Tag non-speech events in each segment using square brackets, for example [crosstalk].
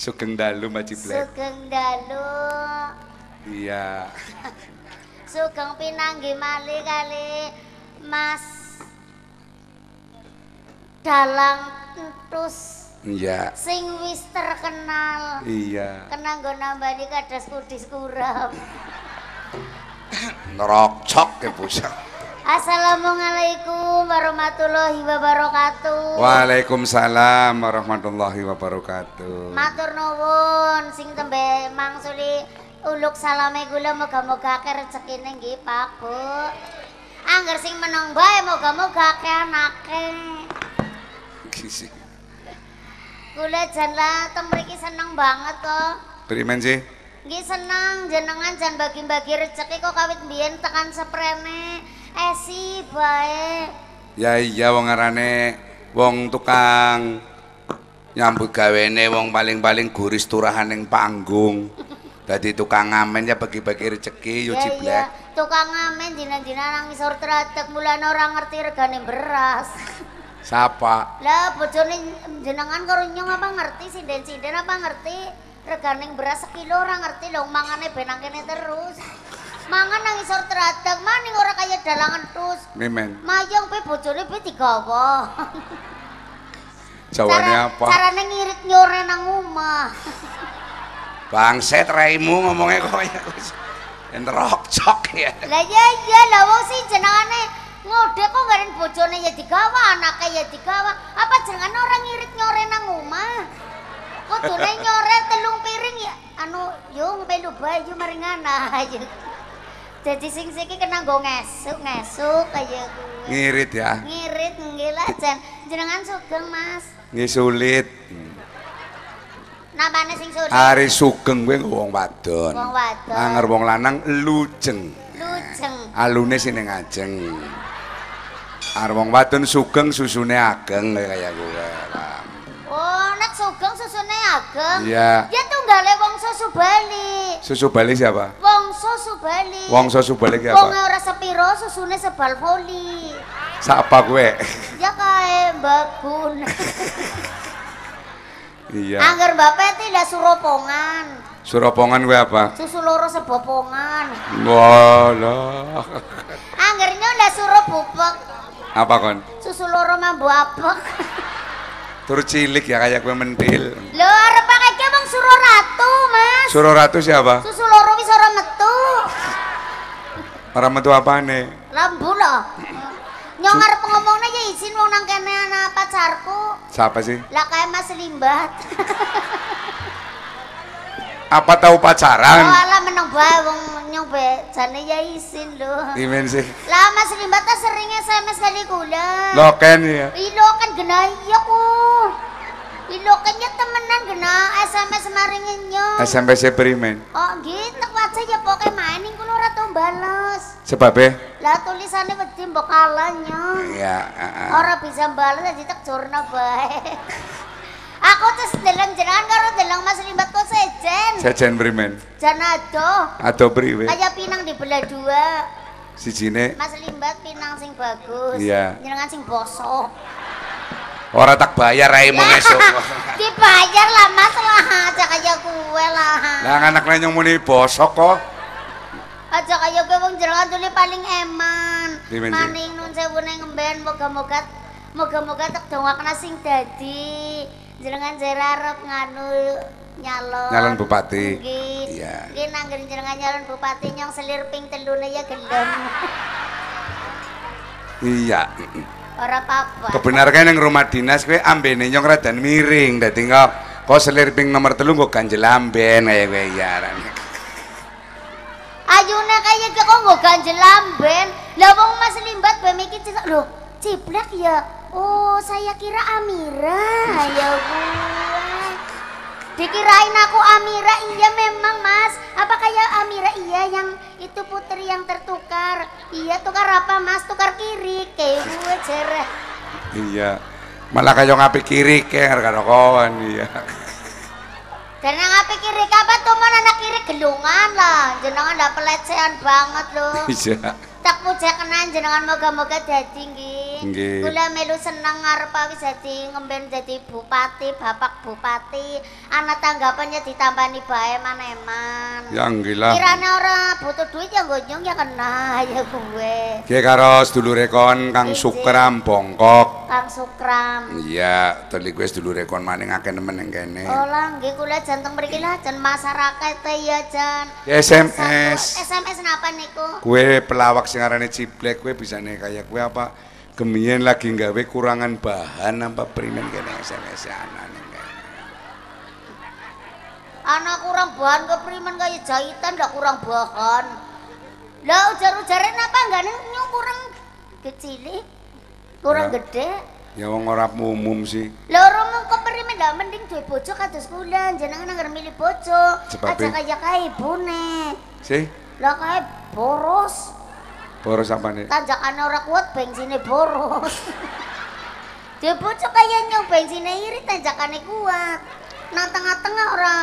Sugeng dalu Mbak Ciplek. Sugeng dalu. Iya. Sugeng pinanggi mali kali Mas Dalang Entus Iya. sing wis terkenal. Iya. Kena nggo nambani kadas kudis kurang. Nerok cok ke pusat. Assalamualaikum warahmatullahi wabarakatuh. Waalaikumsalam warahmatullahi wabarakatuh. Matur nuwun sing tembe mangsuli uluk salame kula moga-moga akeh rezekine nggih Pak Bu. Angger sing meneng bae moga-moga akeh anake. Kula jan lah teng mriki seneng banget kok. Primen sih? Nggih seneng jenengan jan bagi-bagi rezeki kok kawit mbiyen tekan seprene. Esi bae. Ya iya wong arane wong tukang nyambut gawene wong paling-paling guris turahan ning panggung. Dadi tukang ngamen ya bagi-bagi rezeki yo Ya ciblek. iya, tukang ngamen dina-dina nang ngisor tradek mulane ora ngerti regane beras. Sapa? Lah bojone jenengan karo nyong apa ngerti sinden-sinden apa ngerti regane beras sekilo ora ngerti lho mangane benang kene terus. Mangan nang ngisor tradek maning ora kaya dalangan tus. Mimen. Mayang pe bojone pe digawa. [laughs] Jawane apa? Carane ngirit nyore nang omah. [laughs] Bangset raimu ngomongnya kaya wis enterok cok ya. Lah iya iya lah wong sing jenengane ngode kok garen bojone ya digawa, anake ya digawa. Apa jenengan ora ngirit nyore nang omah? Kudune nyore telung piring ya. Anu yo melu bae yo maringan aja. Jadi sing siki kena nggo ngesuk, ngesuk kaya kuwe. Ngirit ya. Ngirit nggih lah jan. Jenengan sugeng, Mas. Nggih sulit. Napane sing sulit? Ari sugeng kowe wong wadon. Wong wadon. Anger wong lanang lujeng. Lujeng. Alune sine ngajeng. Arep wong wadon sugeng susune ageng kaya kowe. Nek sugeng susune ageng. Iya. Ya tunggale wong susu Bali. Susu Bali siapa? Wong susu Bali. Wong susu Bali ki Wong apa? ora sepiro susune sebal voli. Sapa kowe? Ya kae Bagun. [laughs] Iya. Angger Mbak Peti lah suropongan. Suropongan kowe apa? Susu loro sebopongan. Walah. Anggernya lah suro bubek. Apa kon? Susu loro mambu apek. [laughs] Tur cilik ya kayak kowe mentil. Lho arep pakai wong suro ratu, Mas. Suro ratu siapa? Susu loro wis ora metu. Orang metu apane? Lambu lho. Nyong arep ngomongnya ya izin wong nang kene ana pacarku. Siapa sih? Lah kae Mas Limbat. [laughs] Apa tahu Oh, pacaran? alah meneng bae wong nyong be jane ya izin lho. Imen sih. Lah Mas Limbat ta sering SMS kali kula. Loken ya. Ilo kan gena iya ku. Ilo kan ya temenan gena SMS maring nyong. SMP saya berimen. Oh gitu waca ya pokoke maning kula ora tau bales. Sebabnya? Lah tulisannya wedi mbok kalah nyong. Ya. ah, ah. Ora bisa bales jadi tak jurna bae. [laughs] Aku terus deleng jenengan karo deleng Mas Limbat kok sejen. Jajan berimen. Jan ado. Atau beriwe? Kayak pinang dibelah dua. Si Cine. Mas Limbat pinang sing bagus. Iya. Jenengan sing bosok. Orang tak bayar raimu ngesuk. [laughs] Dibayar lah Mas lah aja kayak kue lah. Lah anak yang muni bosok kok. Aja kayak kue wong jenengan tuli paling eman. Maning nun sewu ning ngemben moga-moga moga-moga tak dongakna sing dadi. Jenengan jera arep nganu nyalon. Nyalon bupati. Iya. Nggih nangger jenengan nyalon bupati nyong selir ping telune ya gelem. [laughs] Iya. Ora apa-apa. Kebenarkan yang rumah dinas kowe ambene nyong radan miring dadi kok kok selir ping nomor telu kok ganjel amben kaya kowe ya. arane. Ayune kaya kok nggo ganjel lamben. Lah wong Mas Limbat bae mikir lho, ciblak ya. Oh, saya kira Amira. Ya gue. Dikirain aku Amira, iya memang Mas. Apa kayak Amira iya yang itu putri yang tertukar? Iya tukar apa Mas? Tukar kiri. Kayak gue jereh. Iya. Malah kaya ngapi kiri ker karo kawan iya. Karena ngapi kiri apa tuh mana anak kiri gelungan lah. Jenengan ndak pelecehan banget loh. Iya. Tak pujakenan jenengan moga-moga dadi nggih. Nggih. Kula melu seneng ngarep wis dadi ngemben dadi bupati, bapak bupati. Ana tanggapannya ditambani bae maneman. Ya nggih lah. Kirane ora butuh duit ya ngonyong ya kena [laughs] ya gue. Ki karo sedulure kon Kang Nggih, Sukram Bongkok. Kang Sukram. Iya, teli kuwi sedulure kon maning akeh nemen ning kene. Oh lah nggih kula jantung mriki lah jan masyarakat ya jan. SMS. SMS napa niku? Kue pelawak sing arane Ciblek kue bisane kayak kue apa gemien lagi nggawe kurangan bahan apa primen kene kene. Anak kurang bahan keprimen kaya jahitan ndak kurang bahan. Lah ujar-ujare napa enggak nyung kurang kecil kurang Ya. gede. Ya wong ora umum sih. Lah ora mung keprimen ndak mending duwe bojo kados kula jenengan anggar milih bojo. Aja e- kaya kae ibune. Sih, Lah kae boros. Boros apa nih? Tanjakane ora kuat bensinnya boros. Duwe bojo kaya nyung bensinnya irit tanjakane kuat. Nang tengah-tengah ora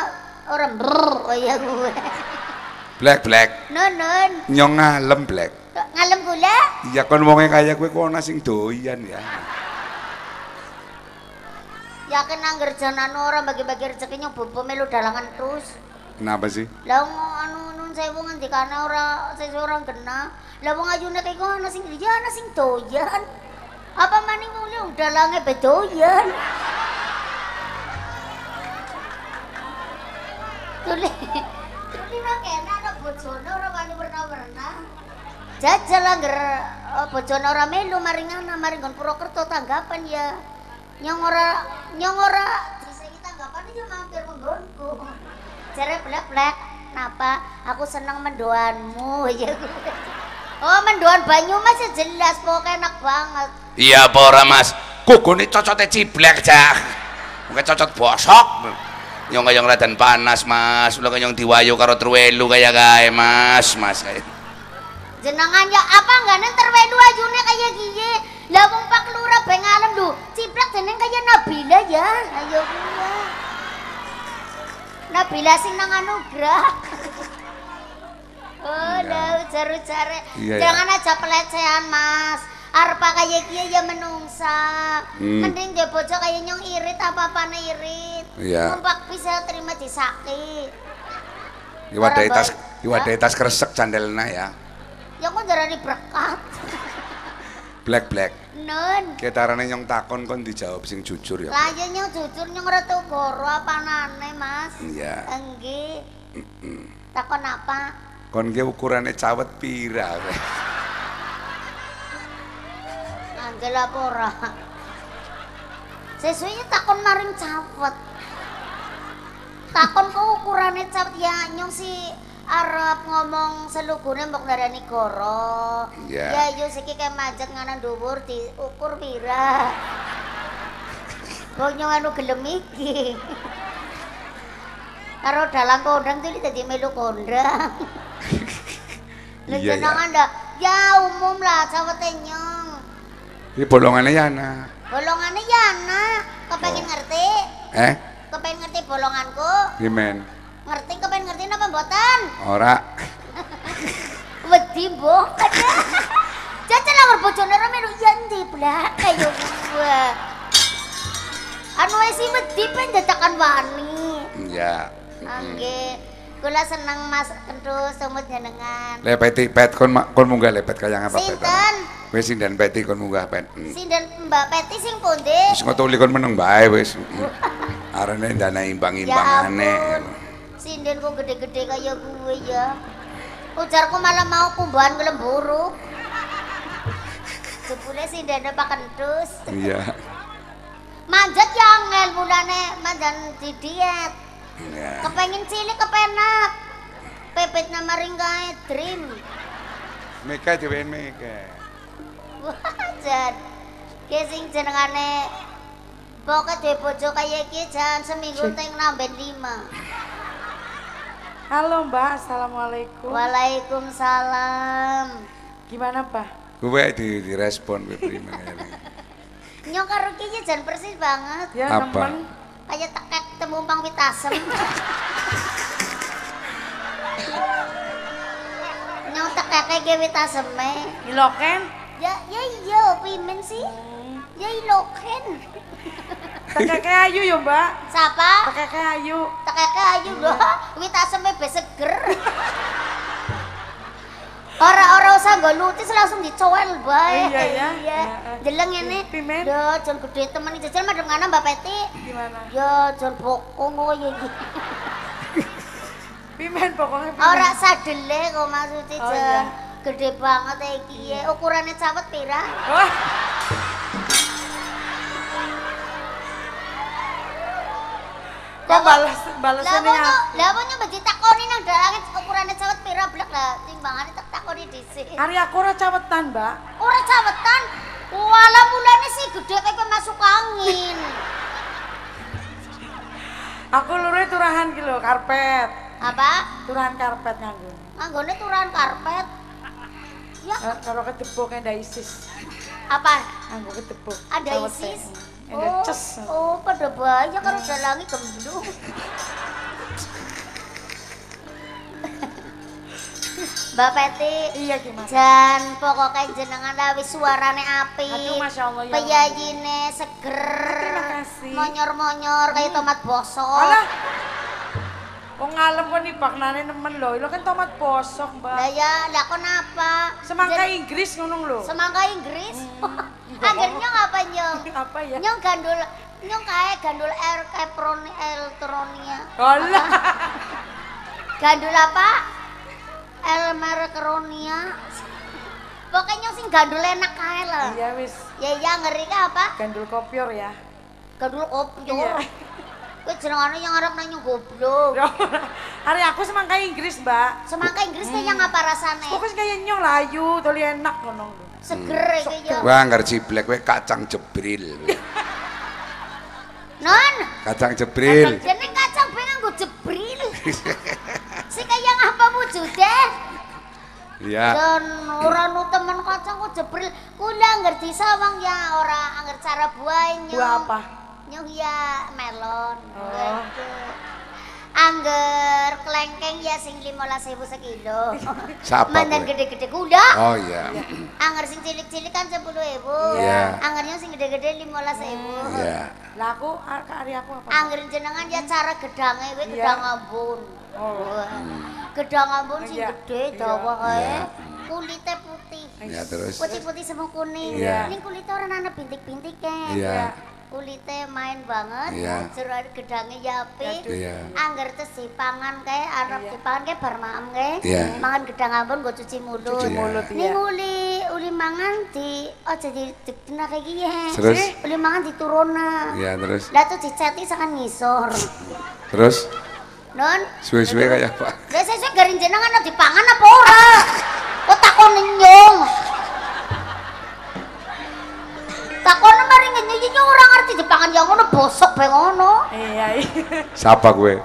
ora brr kaya gue. Black black. Nun, Nyong ngalem black. ngalem gula? Iya kon wonge kaya kue kok ana sing doyan ya. Yakin angger janan ora bagi-bagi rezekinya bobo melu dalangan terus. Kenapa sih? Lah anu nun sewu ngendikane ora sesuai orang kena. Lah wong ayune kaya ana sing ya ana sing doyan. Apa maning wong li dalange bedoyan. Tuli. Tuli nang kene ana bojone ora wani werna-werna. Jajal angger oh, bojone ora melu maring ana maring nggon Purwokerto tanggapan ya. Nyong ora nyong ora disengi tanggapan ya mampir menggonku. Jare blek-blek. Napa? Aku seneng mendoanmu [laughs] ya. Oh, mendoan Banyumas ya jelas pokoknya enak banget. Iya apa ora Mas? Kugune cocote ciblek cah. Mungkin cocot bosok. Nyong kaya ngeladan panas Mas. Ulah kaya nyong diwayu karo truwelu kaya kae Mas, Mas. Kaya. Jenengan ya apa enggak terwelu ajune kayak giye. Lah wong Pak Lurah beng alam lho. Ciplak jeneng kayak Nabila ya. Ayo kuwi. Nabila sing nang anugrah. [laughs] Oh. Iya, ya. Jangan aja pelecehan, Mas. Arep kayak kiye ya menungsa. Hmm. Mending dia bojo kayak nyong irit apa-apane irit. Iya. Numpak bisa terima disaki. Iwadai Ora tas baik. iwadai tas kresek candelna ya. Ya kok darani berkat. Black black. Nun. Ketarane nyong takon kon dijawab sing jujur ya. Lah ya nyong jujur nyong tau goro apanane, Mas. Iya. Enggih. Takon apa? Kon ki ukurane cawet pira? kowe? Angel apa ora? Sesuai takon maring cawet. Takon kok ukurane cawet ya nyong si Arab ngomong selugune mbok darani goro. Iya. Ya yo siki kayak majat nganan dhuwur diukur pira. Kok nyong anu gelem iki. Karo dalang kondang tuh dadi melu kondang. [laughs] Lah Iya, ya. jenengan dah ya umum lah cawete nyong. Iki bolongane ya ana. Bolongannya ya anak, kepengen Oh. ngerti? Eh? Kepengen ngerti bolonganku? Gimen. Ngerti kepengen ngerti apa mboten? Ora. Wedi mbok. [laughs] Jajal lah bojone ora melu ya ndi blak kayo gue. Anu wis wedi pen dadakan wani. Ya. Angge, kula seneng Mas Kendus semut jenengan. Lepeti pet kon kon munggah lepet kaya ngapa pet. Sinten? Wis sindan peti kon munggah pet. Hmm. Sinten Mbak Peti sing pundi? Wis ngotuli kon meneng bae wis. Hmm. Arane dana Ya imbang-imbangane. ampun. Sinden kok gede-gede kayak gue ya. Ujarku malah mau kumbahan kelemburu. Jebule sinden Pak Kendus. Iya. Manjat ya angel mulane manjan di diet. Iya. Kepengen cilik kepenak. Pepet nama ringkae dream. Meka dhewe meka. Wah, jan. Ki sing jenengane Pokoknya duwe bojo kaya iki jan seminggu teng namben lima. Halo Mbak, Assalamualaikum. Waalaikumsalam. Gimana Pak? Kowe di direspon kowe prima kaya. Nyok karo ki ya jan persis banget. Ya Apa? nemen. Kayak tekek temumpang pitasem. Nyong tekeke ge wit aseme. Iloken? Ya ya iya pimen sih. Ya iloken. Tekeke ayu ya, Mbak. Siapa? Tekeke ayu. Tekeke ayu lho. Wit aseme be seger. Ora-ora usah nggo lutis langsung dicowel bae. Iya, ya. Iya. Iya. Jeleng ini. Pimen. Yo, jon gede temen jajal madem ngana Mbak Peti. Gimana? Yo, jon bokong ya iki. Pimen pokoknya pimen. Ora sadele kok maksudnya Oh, jon. iya. Gede banget iki. Ukurannya cawet pira? Wah, kok balas balasannya lah apa nyambut ditakoni nang dalange ukurannya cawet pira blek lah timbangane tak takoni dhisik. Hari aku ora cawetan, Mbak. Ora cawetan. Wala mulane sih gede kayak masuk angin. Aku lurus turahan ki lho, karpet. Apa? Turahan karpet nganggo. Anggone turan karpet. Ya, Eh, Kalau ketepuk ada ISIS. apa? Nganggo ketepuk. Ada. ISIS? Ada Oh, ces. oh, pada banyak karo dalangi gemblung. Mbak Peti, Iya gimana? jan pokoknya jenengan wis suarane api. Aduh, Masya Allah, ya Peyayine seger. Terima kasih. Monyor-monyor kayak tomat bosok. Alah. Wong ngalem kok nibaknane nemen lho. Lho kan tomat bosok, Mbak. Lah ya, lah kenapa? Semangka Inggris ngono lho. Semangka Inggris. Akhirnya apa nyong? [laughs] Apa ya? Nyong gandul nyong kayak gandul air keproni eltronia. Alah. Gandul apa? El Mercronia. Pokoknya sing gandul enak kae lah. Iya wis. Ya ya ngeri ka apa? Gandul kopior ya. Gandul kopior. Iya. Kowe jenengane yang arep nanya goblok. [laughs] Hari aku semangka Inggris, Mbak. Semangka Inggris kayak yang apa rasane? Pokoknya kayak nyong layu, toli enak ngono. Seger iki ya. Wah, anggar ciblek kowe kacang jebril. [laughs] Non, Kacang jebril. jeneng kacang be nganggo jebril. [laughs] Sing kaya ngapa wujudnya? Iya. Dan ora nu temen kacang kok jebril. Kula ngerti sawang ya ora angger cara buah Buah apa? Nyong ya melon. Oh. Gitu. Angger kelengkeng ya sing 15.000 sekilo. Siapa Mandan gede-gede kuda. Oh iya. Angger sing cilik-cilik kan 10.000. Iya. Angger yang sing gede-gede 15.000. Iya. Lah aku hari aku apa? Angger jenengan ya cara gedangnya Iya. gedang ambon. Oh. Gedang ambon sing Iya. gede Iya. dawa kae. Iya. Kulitnya putih. Ya terus. Putih-putih sama kuning. Iya. Ini kulitnya orang ana bintik-bintik kan. Iya. Kulitnya main banget. Iya. Jero gedangnya ya apik. Iya. Angger terus dipangan kae arep Iya. dipangan kae bar maem kae. Iya. Mangan gedang ambon nggo cuci mulut. Cuci Iya. mulut Ning ya. uli uli mangan di aja di dikena kayak gini ya. Terus? Uli mangan dituruna. Iya terus. Lah tuh diceti sangan ngisor. Terus Non, suwe-suwe kayak apa? lah sesuk garing jenengan dipangan apa ora? Kok takon nyong? Takon mari ngenyi nyong ora ngerti dipangan yang ngono bosok bae ngono. Iya, iya. Siapa gue?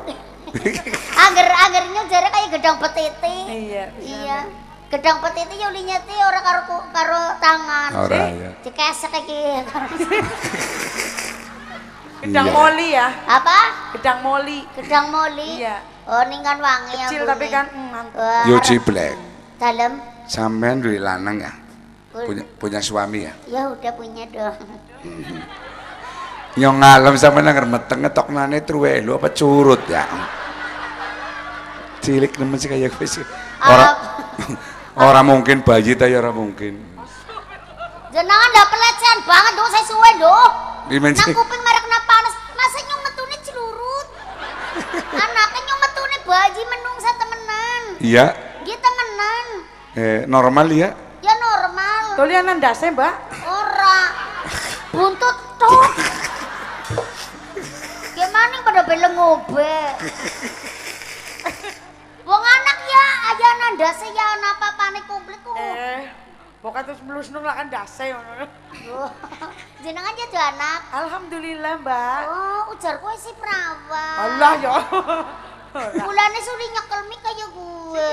Agar agar nyong jare kayak gedang petiti. Iya. Iya. Gedang petiti yo linyati ora karo karo tangan. Ora ya. Dikesek iki. Gedang Iya. moli ya. Apa? Gedang moli. Gedang moli. Iya. Oh, ning kan wangi Kecil tapi kan mm, mantap. Yo ciblek. Dalem. Sampean duwe lanang ya? Punya, punya suami ya? Ya udah punya dong. [laughs] Nyong ngalem sampean nang meteng ngetoknane truwe lu apa curut ya? Cilik nemen sih kayak gue sih. Ora [laughs] ora mungkin bayi ta ya ora mungkin. Jenengan ndak pelecehan banget dong saya suwe dong. Gimana Nang kuping merek na panas, masa nyong metune celurut. [laughs] Anaknya nyong metune bayi menungsa temenan. Iya, Dia temenan. eh, normal ya. Ya normal. Toli anan dase, Mbak. Ora. Buntut tuh. Gimana pada beleng ngobe? Wong anak ya, aja nandase ya napa panik publik kok. Eh, pokoknya terus melusnung lah kan dase. ngono. Loh, Jenengan jadi anak. Alhamdulillah, Mbak. Oh, ujar gue sih perawan. Allah ya. Mulane suli nyekel mik kayak gue.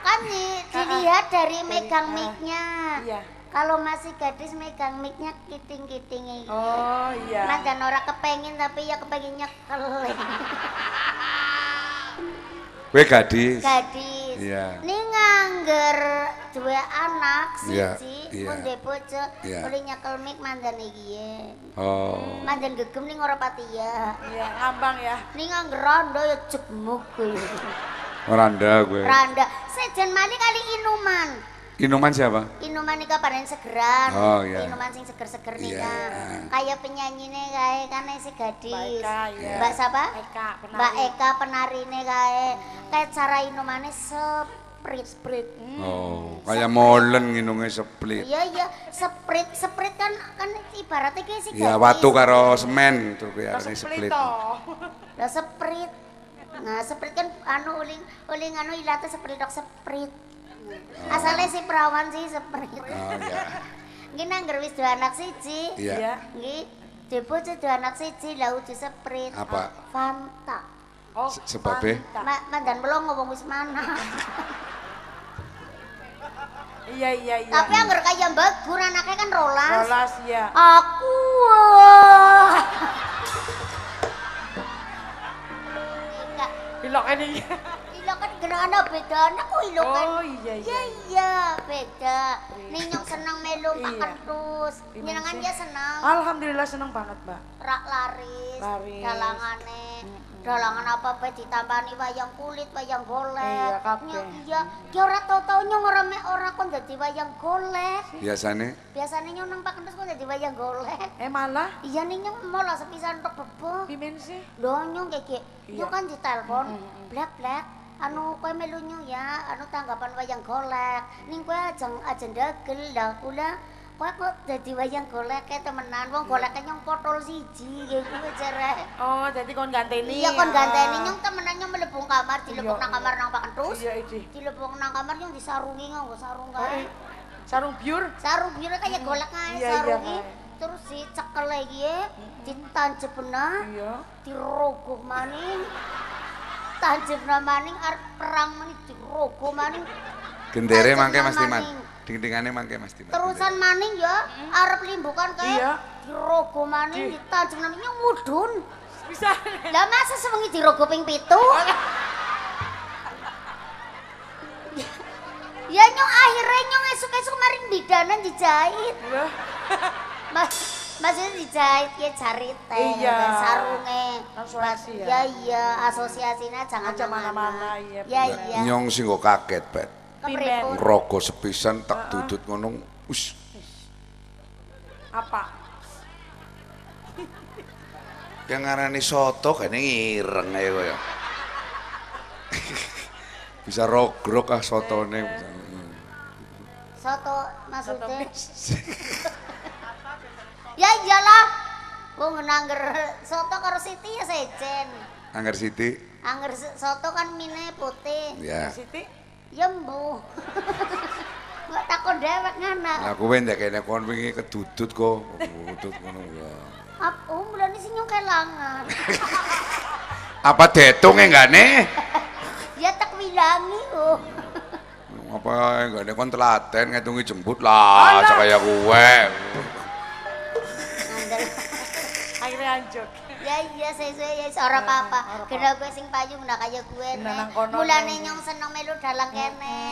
Kan nih, dilihat dari megang ah. miknya. Iya. Kalau masih gadis megang miknya kiting-kiting iki. Oh, iya. Nah, dan orang kepengen tapi ya kepengen nyekel. [laughs] Gue gadis. gadis. Iya. Ning angger duwe anak Iya, siji iya. mun duwe bojo Iya. oleh nyekel mik mandan iki ya. Oh. Mandan gegem ning ora pati ya. Iya, ngambang ya. Ning angger rondo ya jegmuk kuwi. Randa gue. Randa, sejen mali kali inuman. Inuman siapa? Inuman nika panen segeran. Oh, iya. Inuman sing seger-seger Iya, nika. iya. Kayak penyanyine kae kan si gadis. Mbak Eka, iya. Mbak siapa? Eka, penari. Mbak Eka penarine kae. Kayak cara inumane seprit. Sprit. Hmm. Oh, kayak molen nginungnya seplit. Iya iya, seprit seprit kan kan ibaratnya kayak si Iya, gadis. watu karo semen tuh kayak toh. Lah seprit. Nah, seprit kan anu uling uling anu ilate seprit dok seprit. Asalnya si perawan sih seprit. Oh iya. Nggih nangger wis dua anak siji. Iya. Iya. Nggih, dhewe dua anak siji lah uji seprit. Apa? Fanta. Oh, Se- sebabnya? Fanta. Ma, mandan belum ngomong wis mana. Iya, iya, iya. Tapi anggar kaya bagur anaknya kan rolas. Rolas ya. Aku. ilok ini. [laughs] Ilok gerana bedane anak kok kan? Oh iya iya. Iya iya. Beda ninyong seneng melu Pak iya. terus. Nyenengan dia senang alhamdulillah seneng banget mbak. Rak laris, laris. galangane mm. Dalangan apa bae ditambani wayang kulit, wayang golek. Iya, kabeh. Iya, ki ora tau-tau nyong ora mek ora kon dadi wayang golek. Biasanya Biasanya nyong nang terus kon dadi wayang golek. Eh malah Iya nih nyong mau lah sepisan untuk bebo. pimen sih. Lho nyong kayak Iya. nyong kan ditelepon, blak blak. Anu kowe melu nyong ya, anu tanggapan wayang golek. Ning kowe ajeng ajeng dagel lah kula. Kowe kok dadi wayang golek kayak temenan, wong goleknya nyong potol siji kayak kuwi jare. Oh, jadi kon ganteni. Iya kon ganteni nyong temenan nyong melebung kamar, dilebung Iya, nang kamar nang paken terus. Iya, iki. Dilebung nang kamar nyong disarungi nganggo sarung kae. Sarung biur. Sarung biru kayak golek Iya, kae iya, sarungi. Terus dicekel lagi ya, ditanjepna. Iya. dirogoh maning tanjebna maning arep perang maning dirogoh maning gendere mangke Mas Timan. Maning. Ding-dingane mangke Mas Timan. terusan maning ya arep limbukan kayak Iya. dirogoh maning Di- ditanjebna maning mudun Bisa. lah masa sewengi dirogoh ping pitu [laughs] ya nyong akhirnya nyong esuk-esuk maring bidanan dijahit Iya. [laughs] Mas, maksudnya dijahit ya jarit teh, Iya. sarunge. Asuransi ya? Ya iya, asosiasinya jangan mana-mana, iya, Ya bener. iya. Nyong sing kaget, Bet. Kepripun? Ngrogo sepisan tak dudut ngono. Us, Apa? yang ngarani soto kene ngireng ae koyo. [laughs] Bisa rogrok ah sotone. Soto maksudnya. Soto [laughs] ya iyalah. Wong nangger soto karo Siti ya sejen. Angger Siti. Angger soto kan mine putih. Ya. Siti. Ya mbu. [laughs] Nggak takon dewek ngana. Lah kowe ndak kene kon wingi kedudut kok. Kedudut ngono ya. Ap, oh mulane sing nyong kelangan. [laughs] Apa detunge enggak nih? ya tak wilangi oh. Apa enggak nih kon telaten ngitungi jembut lah, sakaya kowe. Ngandel. Akhirnya hancur. Ya iya sesuai ya ora apa-apa. Kena gue sing payu ndak kaya gue Nah, Mulane nyong seneng melu dalang kene.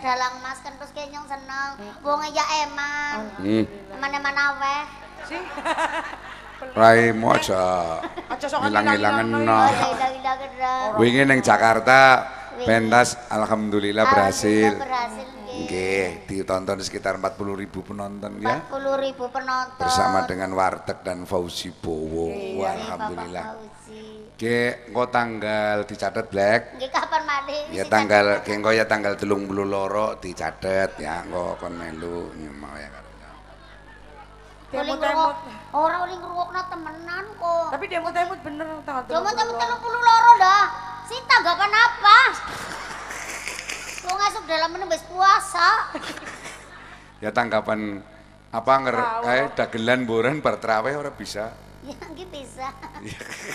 Dalang mas kan terus kayak nyong seneng. Wong ya emang. Hmm. Eman-eman aweh. Sih. [laughs] Raimu aja hilang-hilangan gedang. Wingi ning Jakarta pentas alhamdulillah berhasil. Alhamdulillah berhasil nggih. Ditonton sekitar 40.000 penonton ya. 40 ribu penonton. Bersama dengan Warteg dan Fauzi Bowo. Iya, Alhamdulillah. Bapak Fauzi. Nggih, engko tanggal dicatet Black. Nggih kapan malih? Ya tanggal nggih engko ya tanggal 32 dicatet ya engko kon melu nyemau ya karo. Uling Temut-temut. ngrungok- Ora uling ngrungokno temenan kok. Tapi demut-demut bener tanggal Cuma temu 30. telu puluh loro dah. Si tanggapan apa? Kau ngasuk dalam menembus puasa. Ya tanggapan apa nger Tahu. eh dagelan boran bar traweh ora bisa. [laughs] Ya nggih bisa.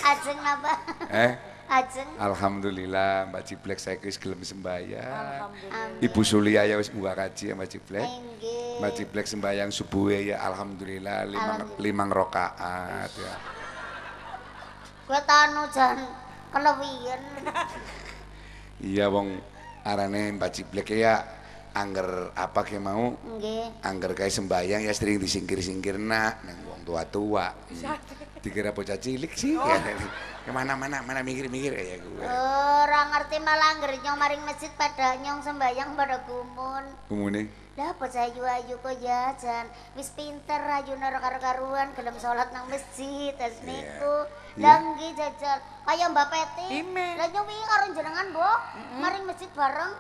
Ajeng napa? Eh Ajeng. Alhamdulillah Mbak Ciblek saya wis gelem. Alhamdulillah. Ibu Sulia ya wis buka kaji ya Mbak Ciblek. Nggih. Mbak Ciblek sembayang subuh ya alhamdulillah limang, Alhamdulillah. limang rokaat ya. Kowe tanu jan kelewian. Iya wong arane Mbak Ciblek ya angger apa ke mau Nggih. angger kayak sembayang ya sering disingkir-singkir nak neng wong tua-tua hmm. dikira bocah cilik sih ya. [laughs] ke mana mana mana mikir-mikir kayak gue Ora ngerti malah nyong maring masjid pada nyong sembayang pada gumun. umune Lah bocah ayu-ayu kok jajan. Wis pinter ayune ora karo-karuan gelem salat nang masjid tas niku. Iya. Lah nggih jajal kaya Mbak Peti. Lah nyong wingi karo jenengan, Mbok. Maring masjid bareng.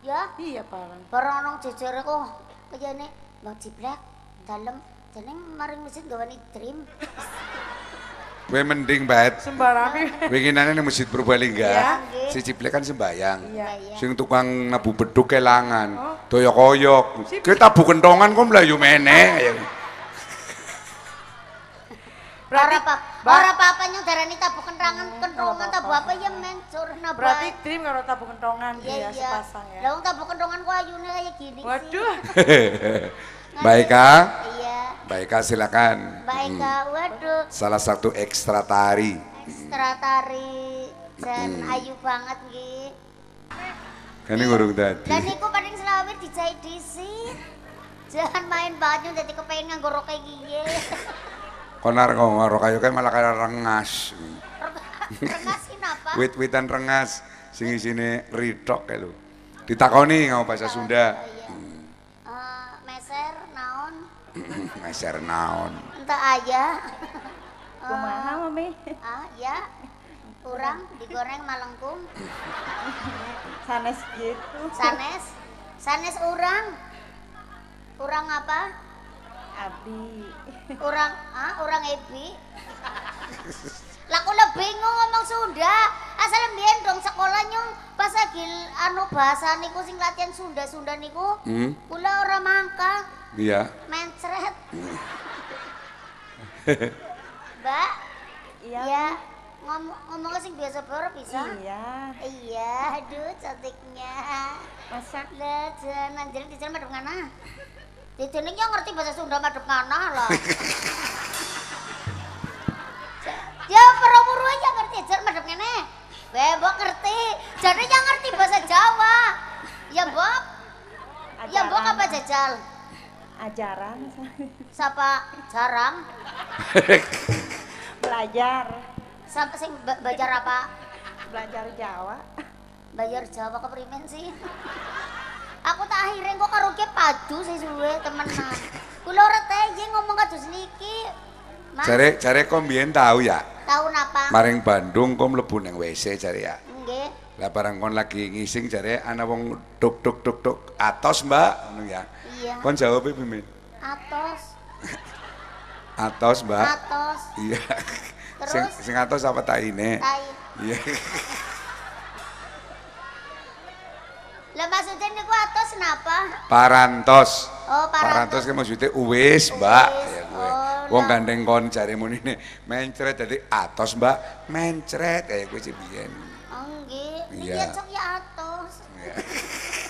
Ya, Iya, bareng. bareng nang jejere kok kayane Mbak Ciblek dalem jeneng maring masjid gawani dream. Gue mending banget Sembarang. winginane nang masjid Purbalingga Iya. si Ciblek kan sembayang Iya. Iya. sing tukang nabu beduk kelangan Oh. doyok-oyok kita tabu kentongan kok melayu meneh Ora apa, Mbak- ora apa-apa nyong darani tabu kentangan, kentongan tabu apa ya mencur nabrak. Berarti dream karo tabu kentongan Iya iya. sepasang ya. Lah wong tabu kentongan kok ayune kayak gini sih. [laughs] Waduh. baik ah Baik ah silakan Baik Hmm. Waduh. salah satu ekstra tari Ekstra tari dan Hmm. ayu banget nggih. kan ini ngurung tadi Dan niku paling selawe dijahit disi. Jangan main baju jadi kepengen nganggo rok kayak gini. konar [laughs] kok ngorok kayu kan malah kayak rengas Rengasin apa? [laughs] wit-witan rengas sing isine ritok kayak lu ditakoni ngau bahasa Sunda Oh, iya. Eh, meser naon? Meser naon Entah aja. Kumaha mami? Ah, ya. Kurang digoreng malengkung. Sanes gitu. Sanes. Sanes urang. Urang apa? Abi. Urang ah, urang ebi. Lah kula bingung ngomong Sunda. Asal mbiyen dong sekolah nyong pas lagi anu bahasa niku sing latihan Sunda-Sunda niku. hmm? Kula ora mangka iya mencret. [laughs] Mbak, Iya. ya ngomong ngomongnya sing biasa baru bisa. Iya. Iya, aduh cantiknya. Masak. Lah, jan anjir di jalan madep ngana. Di yang ngerti bahasa Sunda madep ngana lah. Ya, perumuru aja ngerti jalan madep ngene. Bebok ngerti. Jadi yang ngerti bahasa Jawa. Ya, Bob. Ya, Bob apa jajal? Ajaran. Siapa? Jarang. [laughs] Belajar. Siapa sing ba- belajar apa? Belajar Jawa. Bayar Jawa ke primen sih. Aku tak akhirnya kok karo ke padu sih suwe temenan. Kula ora teh ngomong kados niki. Cari cari kok mbiyen tahu ya tahun apa? maring Bandung kok mlebu nang WC cari ya Nggih. lah barang kon lagi ngising cari ana wong duk duk duk duk atos mbak ngono ya Iya. kon jawab pimen Atos. [laughs] atos mbak Atos. iya Terus? sing sing atos apa taine Tai. iya [laughs] Lah maksudnya niku atos kenapa? parantos Oh, parantos parantos. kan maksudnya uwis mbak ya gue oh, wong lah. gandeng kon cari muni ini mencret jadi atos mbak mencret kayak gue biyen Oh, nggih. Iya. cocok ya atos. iya [laughs]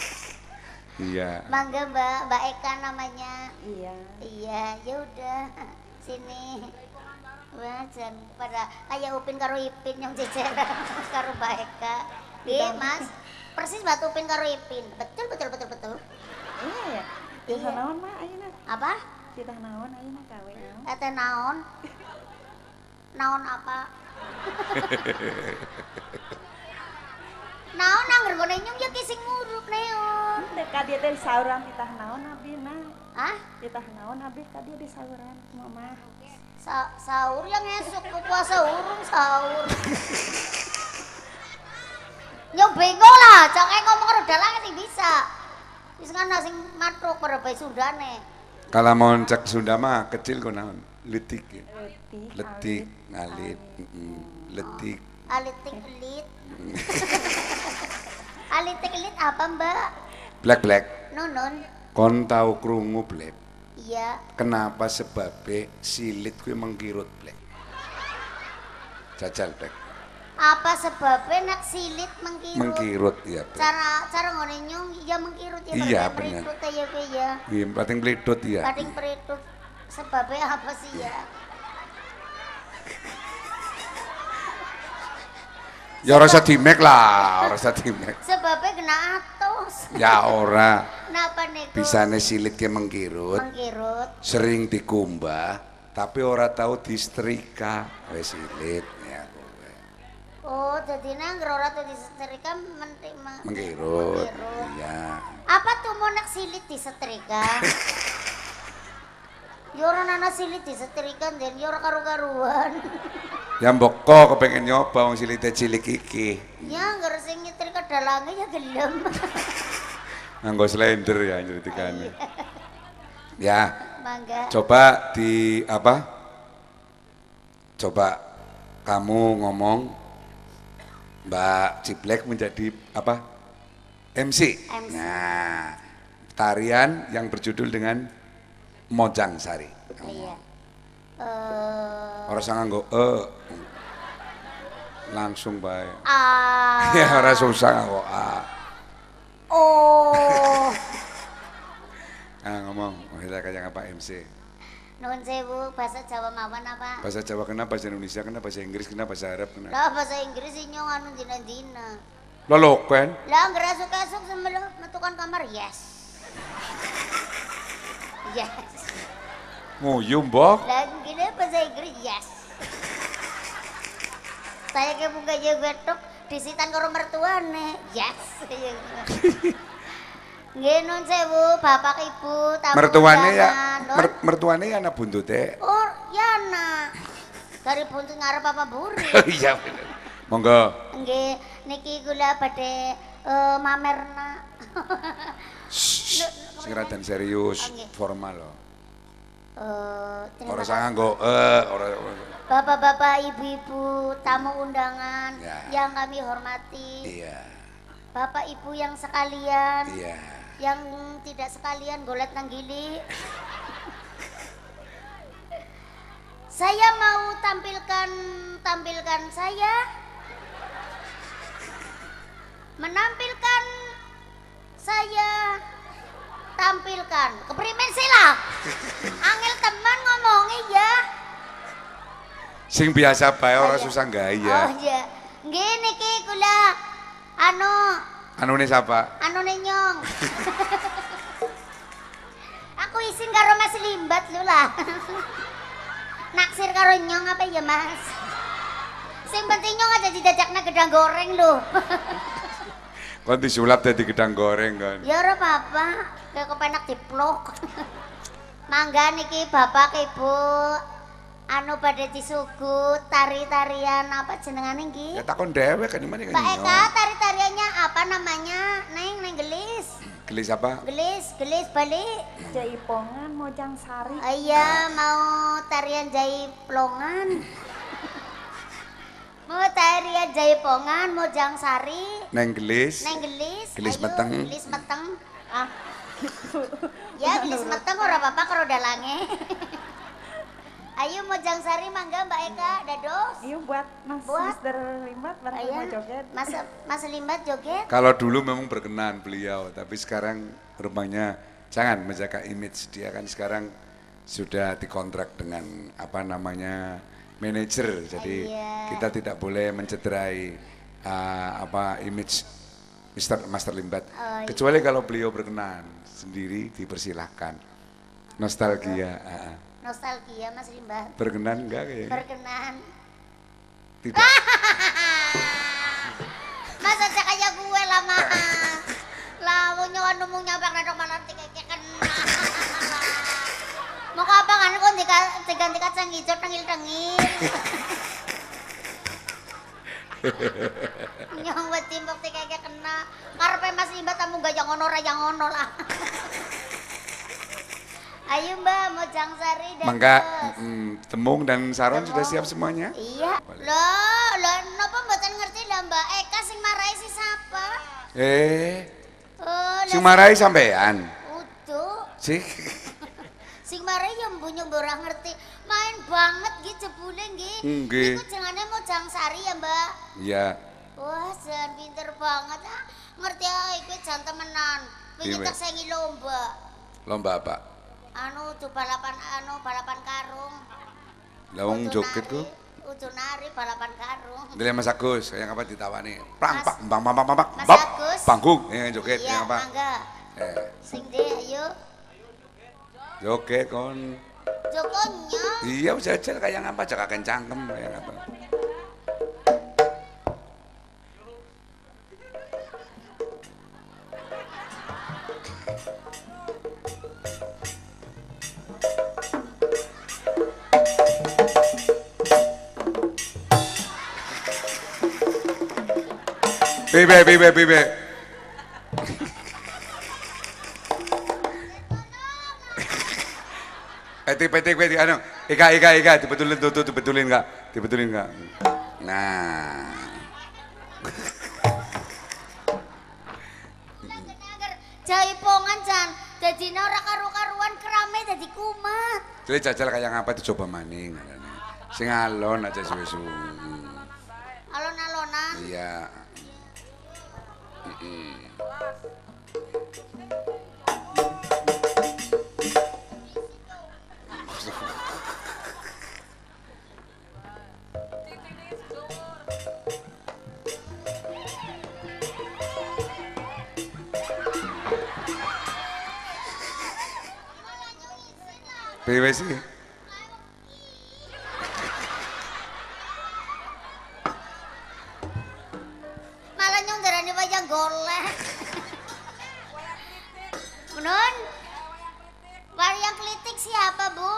Mangga Mbak, Mbak Eka namanya. Iya. Iya, ya udah. Sini. Wah, jan pada kayak Upin karo Ipin yang jejeran [laughs] karo Mbak Eka. Iya, Mas. Persis Mbak Upin karo Ipin. Betul, betul, betul, betul. Iya ya. Iya. Kita naon mah ayeuna? Apa? Kita naon ayeuna kawe naon? Kata [laughs] naon? Naon apa? [laughs] naon anggar gone nyung ya kising ngurup neon. Ka dia teh di sauran ditah naon abi nah. Hah? Ditah naon abi ka dia di sauran mama. Sa sahur yang esok ku puasa urung sahur. Nyong bingung lah, jangan ngomong karo dalang sing bisa. Wis ngana sing matruk pada bayi Sundane. kalau mau cek Sunda mah kecil kok naon letik ya. Letik. letik ngalit letik Alitik elit. [laughs] Alitik elit apa mbak? black black Nunun. kon tahu krungu black Iya. kenapa sebabnya silit kuwi mengkirut black jajal black Apa sebabnya nak silit mengkirut? mengkirut ya black Cara cara ngone nyung ya mengkirut ya. Iya, meritut ya ya. Iya, pating pledot ya Kading peritut. Sebabnya apa sih ya? [laughs] Ya ora usah dimek lah, ora usah dimek. Sebabnya kena atus. Ya ora. Napa niku? Bisane silit ki mengkirut, Mengkirut. sering dikumbah, tapi ora tahu disetrika. Wis silit ya kowe. Oh, jadi nang ora tuh disetrika mentik Mengkirut. Mengkirut. Iya. Apa tuh mau nak silit disetrika? [laughs] Ya ora nana silit disetrika dan ya ora karu-karuan. Ya mbok kok kepengen nyoba wong silite cilik iki. ya nggak sing nyetrika dalangnya ya gelem. [laughs] Nganggo slender ya nyritikane. Ya, Mangga. coba di apa? Coba kamu ngomong Mbak Ciblek menjadi apa? MC. MC. Nah, tarian yang berjudul dengan Mojang Sari. Iya. Eh Orang sang nganggo eh langsung bae. ah. [laughs] Ya ora susah kok. Ah. Oh. [laughs] Ah, ngomong, kita kayak apa MC? Nuhun sewu bahasa Jawa mawon apa? Bahasa Jawa kena, bahasa Indonesia kena, bahasa Inggris kena, bahasa Arab kena. Lah bahasa Inggris ini nyong anu dina-dina. Lalu kan? Lah nggak esuk-esuk sembel metukan kamar yes. [laughs] Yes. Nguyu mbok. Lah gini bahasa Inggris yes. Saya ke buka je betok disitan karo mertuane. Yes. [laughs] Nggih nun sewu bapak ibu tamu Mertuane ya, mer- mertuane ya anak buntute. Oh, ya nak. Dari buntut ngarep apa buri. [laughs] Iya bener. Monggo. Nggih, niki kula badhe eh, mamerna. [laughs] Sing dan serius, formal loh. Eh, terima Ora kasih. sang nganggo eh ora Bapak-bapak, ibu-ibu, tamu undangan Ya. yang kami hormati. Iya. Bapak Ibu yang sekalian, Iya. yang tidak sekalian golet nanggili. [laughs] saya mau tampilkan tampilkan saya menampilkan saya tampilkan keprimen sila angel teman ngomongnya ya. Sing biasa bae ora Oh, iya. susah oh gaya. iya. Gini ki kula anu Anu. Nih siapa? anu nyong. Aku isin karo mas limbat lu lah. Naksir karo nyong apa ya mas? Sing penting nyong aja didajakna gedang goreng lu Kon disulap dadi gedang goreng kan. ya ora apa-apa kayak kepenak diplok [laughs] mangga niki bapak ibu anu pada disugut tari-tarian apa jenengane nggih Ya takon dewek kan kan. Mbak Eka tari-tariannya apa namanya neng neng gelis Gelis apa? gelis gelis balik Jaipongan Mojang Sari. Ah, iya mau tarian jaiplongan [laughs] mau tarian jaipongan mau jangsari Neng gelis. neng gelis Gelis ayo, meteng. gelis meteng Ah, [laughs] ya gelis meteng ora apa-apa kalau dalange [laughs] ayo mau jangsari mangga mbak Eka dados Iya buat Mas Buat. Mister Limbat bareng Ayo, mau joget. mas mas limbat joget Kalau dulu memang berkenan beliau, tapi sekarang rupanya jangan menjaga image dia kan sekarang sudah dikontrak dengan apa namanya manajer, jadi Iya. kita tidak boleh mencederai uh, apa image Mister Master Limbat. Oh, iya. Kecuali kalau beliau berkenan sendiri dipersilahkan. Nostalgia, ah. nostalgia mas limbat berkenan enggak kayaknya? berkenan Tidak. [laughs] Masa kayak gue lama. Lah mau nyawa nemu nyabak nadok malah tiga kan. [laughs] Mau ke apa kan kok tiga tiga tiga kacang hijau tengil tengil. [laughs] [laughs] Nyong buat timbok tiga kayak kena. Karpe mas limba tamu gak yang ra yang ono lah. [laughs] Ayo mbak mau jangsari dan Mangga mm, Temung dan Saron sudah Temung. siap semuanya? Iya. Loh, loh, napa mboten ngerti lah Mbak Eka sing marahi si sapa? Eh, Oh, sing marahi sampean. Utuh. Sih. [laughs] Sing marahi ya mbunyo ora ngerti. Main banget nggih. Niku jengane mau Jangsari ya, Mbak. Iya. Wah, jan pinter banget ah. Ngerti ah iku jan temenan. Wingi Iya, tak sengi lomba. Lomba apa? Anu tuh balapan anu balapan karung. Lah wong joget ku. kudu nari balapan karung. Dile Mas Agus, kayak apa ditawani? Prang pak bang bang bang bang bang. Mas Agus. Panggung, ya joget Iya, yang apa? mangga. Eh, Sing ayo. joget kon. Jokonya. Iya jajal kayak apa? Jangan kencangkem kayak apa? Bibe, bibe, bibe. Eh, tipe, tipe, anu, Ika, Ika, Ika, dibetulin tuh, dibetulin kak, dibetulin kak. Nah, Agar jaipongan jan. Dadi ora karu-karuan kerame dadi kumat. jadi jajal kayak apa itu coba maning. Sing alon aja suwe-suwe. Alon-alonan. Iya. Piye sih? Malah darane wayang golek. Nun. Wayang klitik siapa, Bu?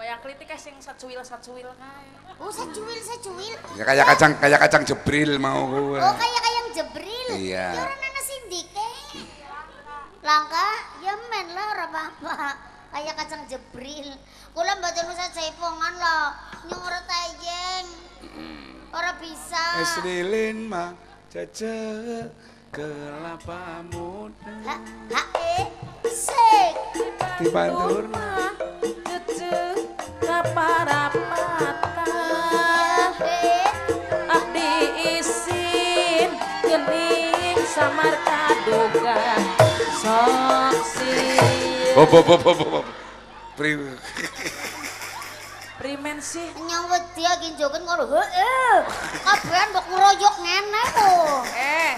Wayang klitik kayak sing sacuil sacuil kae. Oh, secuil. Ya kayak kacang kayak kacang jebril mau gue. Oh, kayak kayak jebril. Iya. Ya orang nana sindike. Langka, ya men lah ora apa-apa. Kayak kacang jebril. Kula mboten usah jaipongan loh. Nyong ora tayeng. Ora bisa. Es lilin mah caca kelapa muda Ha, ha, eh, sik. dibantur Cucu kaparapatan Eh, Abdi isin Gening samar kadoga Soksi Bob bob bob bob bob. Pri Primen sih wedi iki joget ngono. Heeh. Kabehan mbok ngeroyok ngene kok. Eh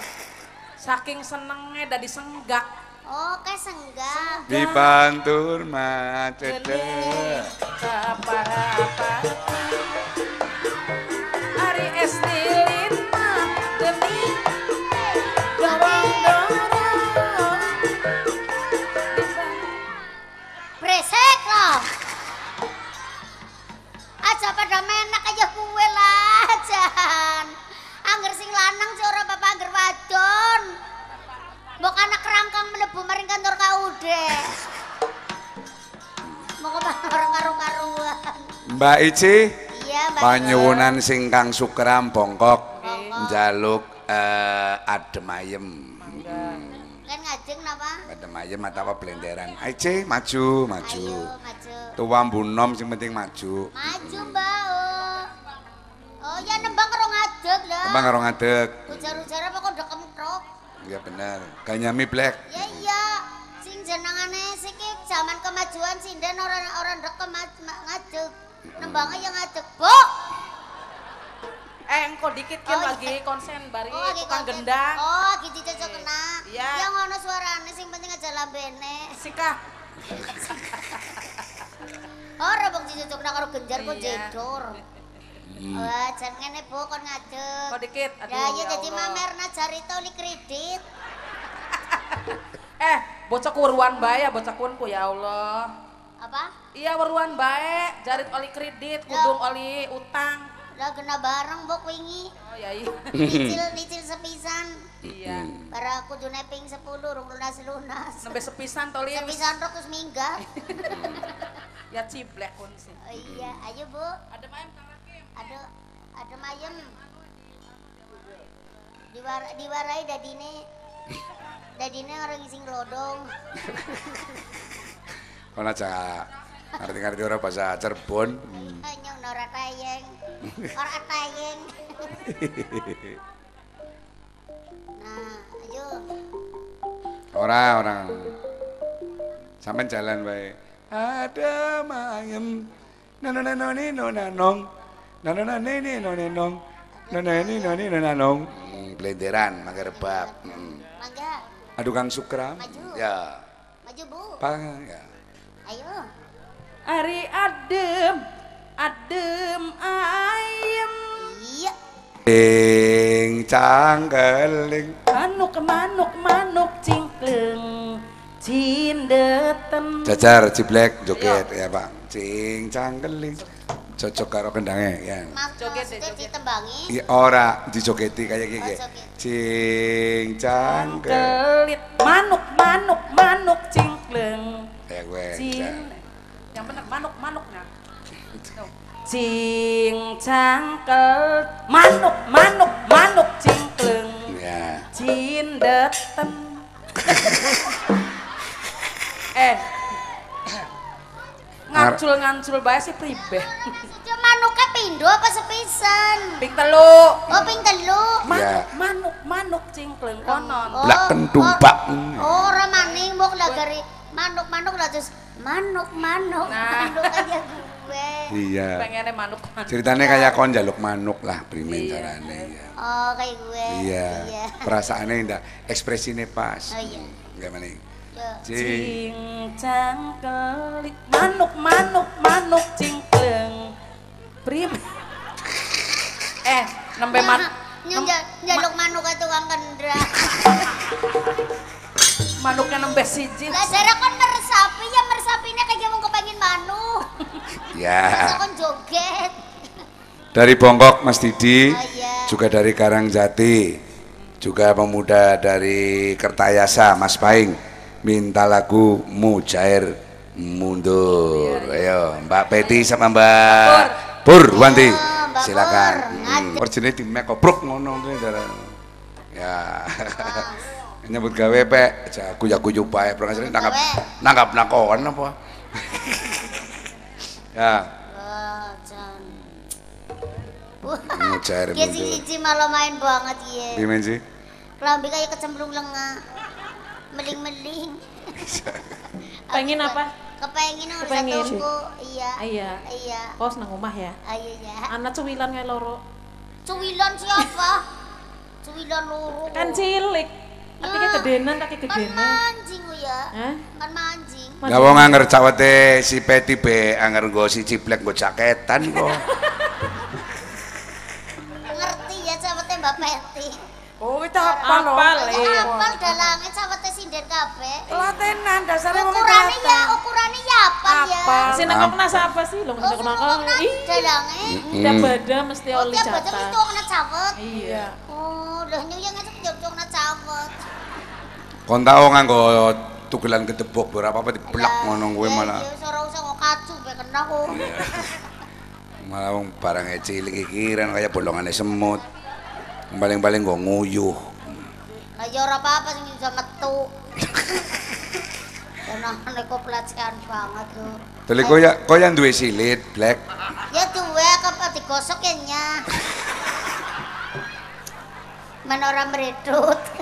Saking senengnya dadi senggak Oh, kayak senggak. dibantur mah caca Gening kaparapatan Ari es Bresek loh. Aja pada menak aja kue lah, Jan. Angger sing lanang sih ora bapak angger wadon. Mbok anak kerangkang mlebu maring kantor KUD. Mau orang karu-karuan. Mbak Ici Iya, Mbak. panyuwunan singkang sukram bongkok Bongkok. njaluk eh, adem ayem Kan ngajeng napa? adem ayem atau apa blenderan Ici maju maju Ayo, maju. tua bunom sing penting maju Maju, Mbak. Oh. Oh, ya nembang karo ngadeg lah. Kembang karo ngadeg Ujar-ujar apa kok kemtrok? iya bener ganyami black Ya iya, sing jenengane siki zaman kemajuan sinden orang orang ndek kema- ma- ngadeg. Nembangnya yang ngadeg, Bu. Eh, engko dikit kan Oh, lagi konsen bari Oh, tukang konten. gendang. Oh, gitu cocok kena. Iya. Yang ngono suarane sing penting aja lambene. Sika. [laughs] Ora bang cocok nak karo genjar kok Iya. jedor. Wah, jan ngene Bu kon ngadeg. Kok dikit. Aduh, Ya iya ya dadi Allah. mamerna jarita oli kredit. [laughs] Eh, bocah weruan bae ya bocah kunku ya Allah. Apa? Iya weruan bae, jarit oli kredit, kudung oli utang. Lah kena bareng Bu wingi. Oh ya iya. [laughs] Nicil nicil sepisan. iya. Bara kudu neping 10 rung lunas-lunas. Nembe sepisan toli Sepisan rok terus minggat. [laughs] ya ciblek kun sih. Oh iya, ayo Bu. Ada main Kang Hakim. Ada ada mayem. Diwar diwarai dadine. Dadine orang sing lodong. Kon aja ngerti-ngerti ora bahasa Cirebon. Hmm. Nyong ora tayeng. Ora tayeng. Nah, ayo. Ora orang. Sampai jalan bae. Ada mayem. Nanonanoni nonanong. Nanonane ini nonenong. Nonene noni nonanong. Hmm, Blenderan mangga rebab. Hmm. Mangga, Aduh Kang Sukram. Maju. Ya. maju Bu. Pang ya. Ari adem, adem ayem. Iya. Ing cangkeling. Manuk, manuk, manuk cingkleng. Cindeten. Jajar ciblek joget ya Pak. Cing cangkeling. Cocok karo kendangnya ya. Mas Joget ditembangi. Iya ora dijogeti kayak gini. Oh. Cing cangkel. Kelit. Manuk, manuk, manuk cingkleng. Ya gue. Cin. Yang benar manuk, manuknya. Tuh. Cing cangkel manuk manuk manuk cingkleng Ya. cindeten [laughs] eh ngancul ngancul bae sih pribeh manuknya pindo apa sepisan? ping telu Oh, ping telu. manuk Ya. manuk manuk cingkleng konon Oh, Blak kentumpak. Oh, orang maning mbok lah dari manuk-manuk lah terus manuk-manuk. Nah. Manuk aja gue. Iya. pengennya manuk manuk Ceritanya kayak kon jaluk manuk lah primen Iya. carane ya. Oh, kayak gue. Iya. Iya. Perasaannya indah, ekspresinya pas. Oh, iya. Gimana nih? Yo. Cing. cing cangkel manuk manuk manuk cingkleng prim [laughs] eh nembe man Nyun jaluk manuk ke tukang kendra. [laughs] manuknya nembe siji Lah saya kan meresapi ya meresapinya kayak mau kepengen manuk. Masa Ya. kon joget. Dari Bongkok Mas Didi, Oh, iya. juga dari Karangjati, juga pemuda dari Kertayasa Mas Paing minta lagu Mujair Mundur. Ayo, Mbak Peti sama Mbak Pur Wanti. Mbak Silakan. Hmm. Orjine di mek koprok ngono. Ya. Nyebut gawe pek, jago jago bae, Bro Asri nangkap Gawe. nangkap nakon apa? [laughs] ya, Wah, Jan. Wah, Mujair Dia Mundur. si Cici malah main banget ya. Gimana sih? Kelambi kayak kecemplung lenga. Meling-meling. [laughs] Pengen apa? Kepengen Kepengen. satuku. Iya. Iya. Iya. Kos nang omah ya. Ayo ya. Anak cuwilan kayak loro. Cuwilan siapa? [laughs] Cuwilan loro. Kan cilik. Tapi kayak gedenan, kaki Kan gedenan. mancing ya. Hah? Kan mancing. Ya wong anger cawete si Peti be anger nggo si Ciblek nggo jaketan kok. Ngerti ya cawete Mbak Peti. oh kita hafal loh Hafal, Ya Iya. apal dalange cawete sinden kabeh. telatenan dasarnya mau Ukurannya ya, ukurannya ya apal ya. Apa? Sing nang kok apa sih? Lho Oh, nang kok seneng Ih, dalange. tiap bada mesti Oh, oli tiap baca jatah. itu kena cawet. Iya. Oh, lah nyuyang Kon tau nganggo tugelan gedebok berapa apa diblak ngono kowe malah. Ya ora usah kok kacu be kena kok. [laughs] Malah wong barangnya cilik iki kan kaya bolongane semut. Paling-paling nggo nguyuh. Lah ya ora apa-apa sing bisa metu. Karena kok pelecehan banget tuh. Teli koya koya duwe silit, Black. Ya duwe apa digosok ya nya. [laughs] Men ora meredut.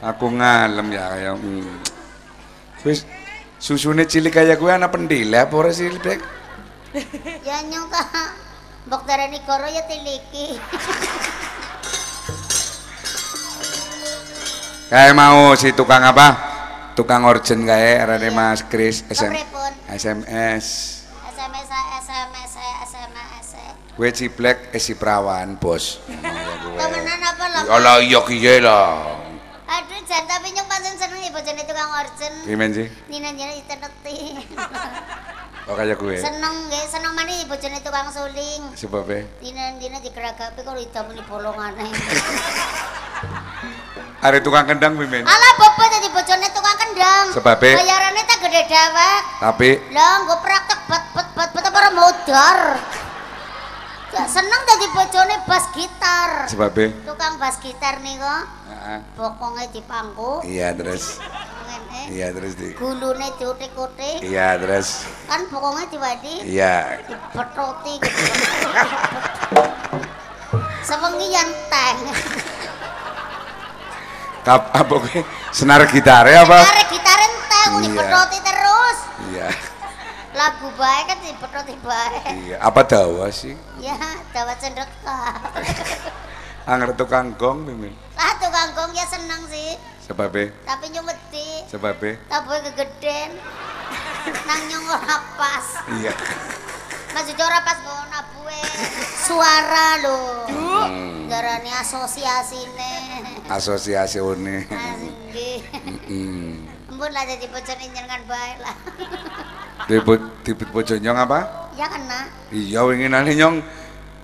Aku ngalem ya kaya hmm. Wis susune cilik kaya kowe ana pendile apa ora sih, Black? [laughs] ya nyong ta. Mbok darani koro ya tiliki. [laughs] Kayak mau si tukang apa? Tukang orjen kayak arane Mas Kris SM? SMS. SMS SMS SMS. Kowe ciblek eh si perawan, Bos. [laughs] Temenan apa lah? Ya lah iya kiye lah. Jan tapi nyong pancen seneng ya bojone tukang orjen. Gimana sih? Nina nyana diteneti. [laughs] Oh kayak gue. seneng nggih, seneng maneh bojone tukang suling. Sebabnya Dina dina digeragapi kalau ditamuni bolongane. [laughs] ada tukang kendang mimin. Alah bobo dadi bojone tukang kendang. Sebabnya? bayarane tak gede dewek. Tapi Lah nggo praktek bat bat bat bat apa modar. Gak seneng dadi bojone bas gitar. sebabnya Tukang bas gitar nih kok. Heeh. Pokoknya dipangku. Iya terus. Iya terus di. Gulune diutik-utik. Iya terus. Kan pokoknya diwadi Iya. dipetoti gitu. Sewengi teng. Kap apa? Senar gitar ya apa? Tarik gitar enteng Iya. dipetoti terus. Iya. Lagu bae kan dipethoti bae. Iya, apa dawa sih? Ya, dawa cendeka. Angger tukang gong mimin. Lah tukang gong ya seneng sih, Sebabe, tapi nyumeti. sebabe. Tabuhe kegeden. Nang nyong ora pas. Iya. Maksudnya ora pas nggo nabuhe. Suara lho. Hmm, asosiasine. asosiasi une. Nggih. Hmm. Ampun lah jadi bojone jenengan bae lah. Dibut dibut bojo nyong apa? Ya kena. Iya winginane nyong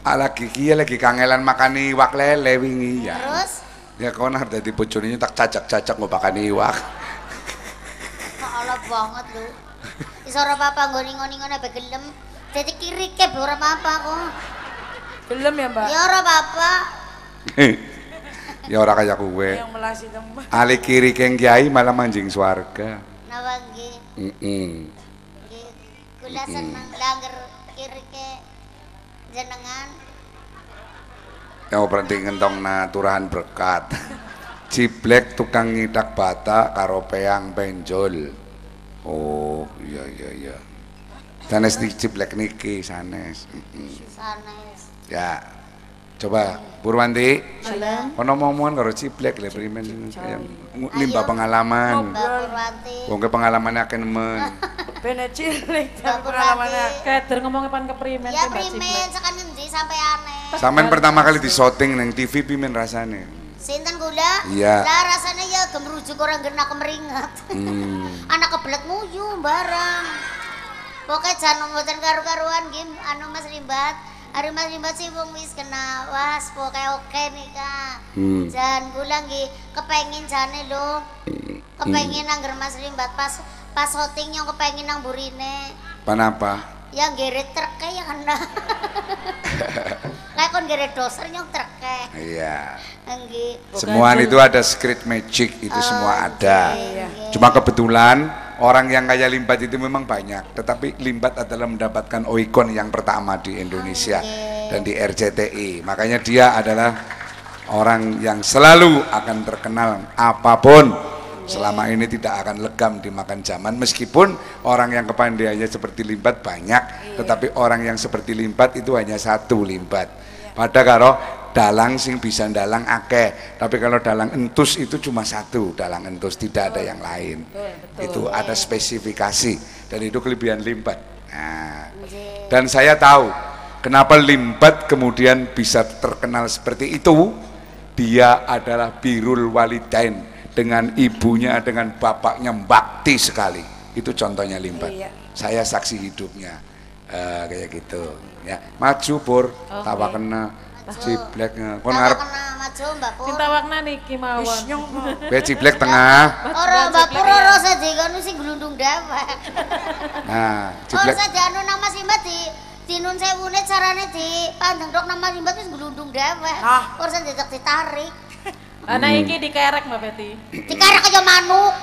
lagi kia lagi kangelan makan iwak lele wingi ya. Terus Ya kau nah dadi bojone tak cacak-cacak mau makan iwak. Salah banget lu. Iso ora apa-apa ngoni-ngoni ngono be gelem. Dadi kiri ke be ora apa-apa kok. Gelem ya mbak? Ya ora apa-apa. [laughs] ya ora kayak kue. Yang melasi teman. Ali kiri keng kiai malah manjing swarga. Napa nggih? Heeh. Nggih. Kula seneng langgar kiri ke jenengan. Yang berhenti ngentong na turahan berkat. [laughs] Ciblek tukang ngidak bata karo peang penjol. Oh, iya iya iya. Sanes di ciblek niki sanes. Sanes. Ya. Coba Purwanti, ono momongan karo ciblek le primen nimba Ayo. pengalaman. Wong ke pengalamannya akeh nemen. [laughs] Bener cilik pengalamannya. Purwanti. Keder ngomongnya pan keprimen Ya primen sekan ngendi sampai aneh. Sampean pertama kali di syuting neng TV pimen rasane. Sinten kula? Iya. Lah rasanya ya gemerujuk orang gena kemeringat. Hmm. [laughs] Anak kebelet nguyu barang. Pokoknya jangan mboten karu-karuan game anu Mas Rimbat. Hari Mas Rimbat sih wong wis kena was pokoknya oke nih kak. Hmm. Jan kula nggih kepengin jane lho. Kepengin angger Mas Rimbat pas pas syuting yang kepengin nang burine. Panapa? Ya geret treke ya kena. Kayak [laughs] kon geret doser nyong treke. Iya. Nggih. Semua itu ada script magic, itu semua ada. Iya. Cuma kebetulan orang yang kaya limbat itu memang banyak, tetapi limbat adalah mendapatkan oikon yang pertama di Indonesia dan di RCTI. Makanya dia adalah orang yang selalu akan terkenal apa pun. Selama ini tidak akan legam dimakan zaman. Meskipun orang yang kepandaiannya seperti limbat banyak tetapi orang yang seperti limbat itu hanya satu limbat. Pada karo dalang sing bisa dalang akeh. Tapi kalau dalang entus itu cuma satu dalang entus tidak ada yang lain. Itu ada spesifikasi. Dan itu kelebihan limbat. Nah, dan saya tahu kenapa limbat kemudian bisa terkenal seperti itu? Dia adalah birul walidain dengan ibunya dengan bapaknya bakti sekali. Itu contohnya limbat. Iya. saya saksi hidupnya. Eh, kayak gitu. Ya maju pur tawa kena cibleknya kon Kalau ngarep. Cinta wakna niki Wis mawon. Kowe ciblek tengah Ora Mbak Pur ora saja kono sing glundung dewek. nah Ora ciblek saja anu nang Mas Imbat di di nun sewune carane di pandeng dok nang Mas Imbat wis glundung dewek. Ah. Ora saja ditarik. ditarik. Anak iki dikerek Mbak Betty. Dikarek kaya manuk.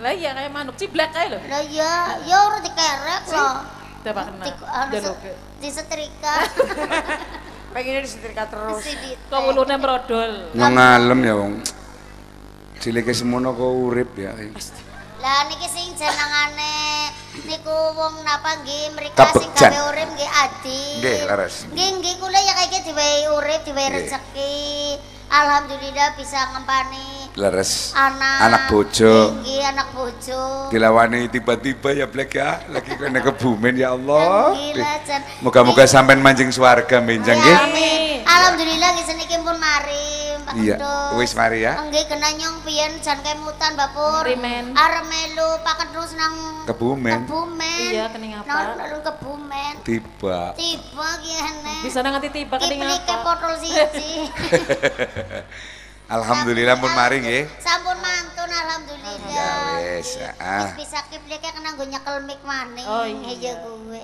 Lah iya kayak manuk ciblek kae lho. Lah iya, ya ora dikerek loh. Coba kena. Di anu Dan se- oke. disetrika. [laughs] Pengennya disetrika terus. Kawulune mrodol. nyong ngalem ya wong cilike semono kok urip ya Lah niki sing jenengane niku wong napa nggih mrika sing gawe urip nggih Adi. Nggih, leres. Nggih nggih kula ya kaya diwehi urip, diwehi Nggih. rezeki. Alhamdulillah bisa ngempani leres anak anak bojo Nggih anak bojo. dilawani tiba-tiba ya blek ya lagi kena kebumen ya Allah moga-moga sampean mancing swarga benjang Ya, nggih Amin. Alhamdulillah nggih seniki pun mari Iya, wis mari ya. Nggih kena nyong piyen jan kemutan Bapur. Rimen. Arep melu Pak Kedus nang Kebumen. Kebumen. Iya, kening apa? Nang nang Kebumen. tiba Tiba kene. Bisa nganti tiba kening apa? potol siji. [laughs] [laughs] Alhamdulillah pun mari nggih Sampun mantun alhamdulillah. ya wis ah Wis bisa kiplike kena nggo nyekel mik maning. Oh, iya. Iya kuwe.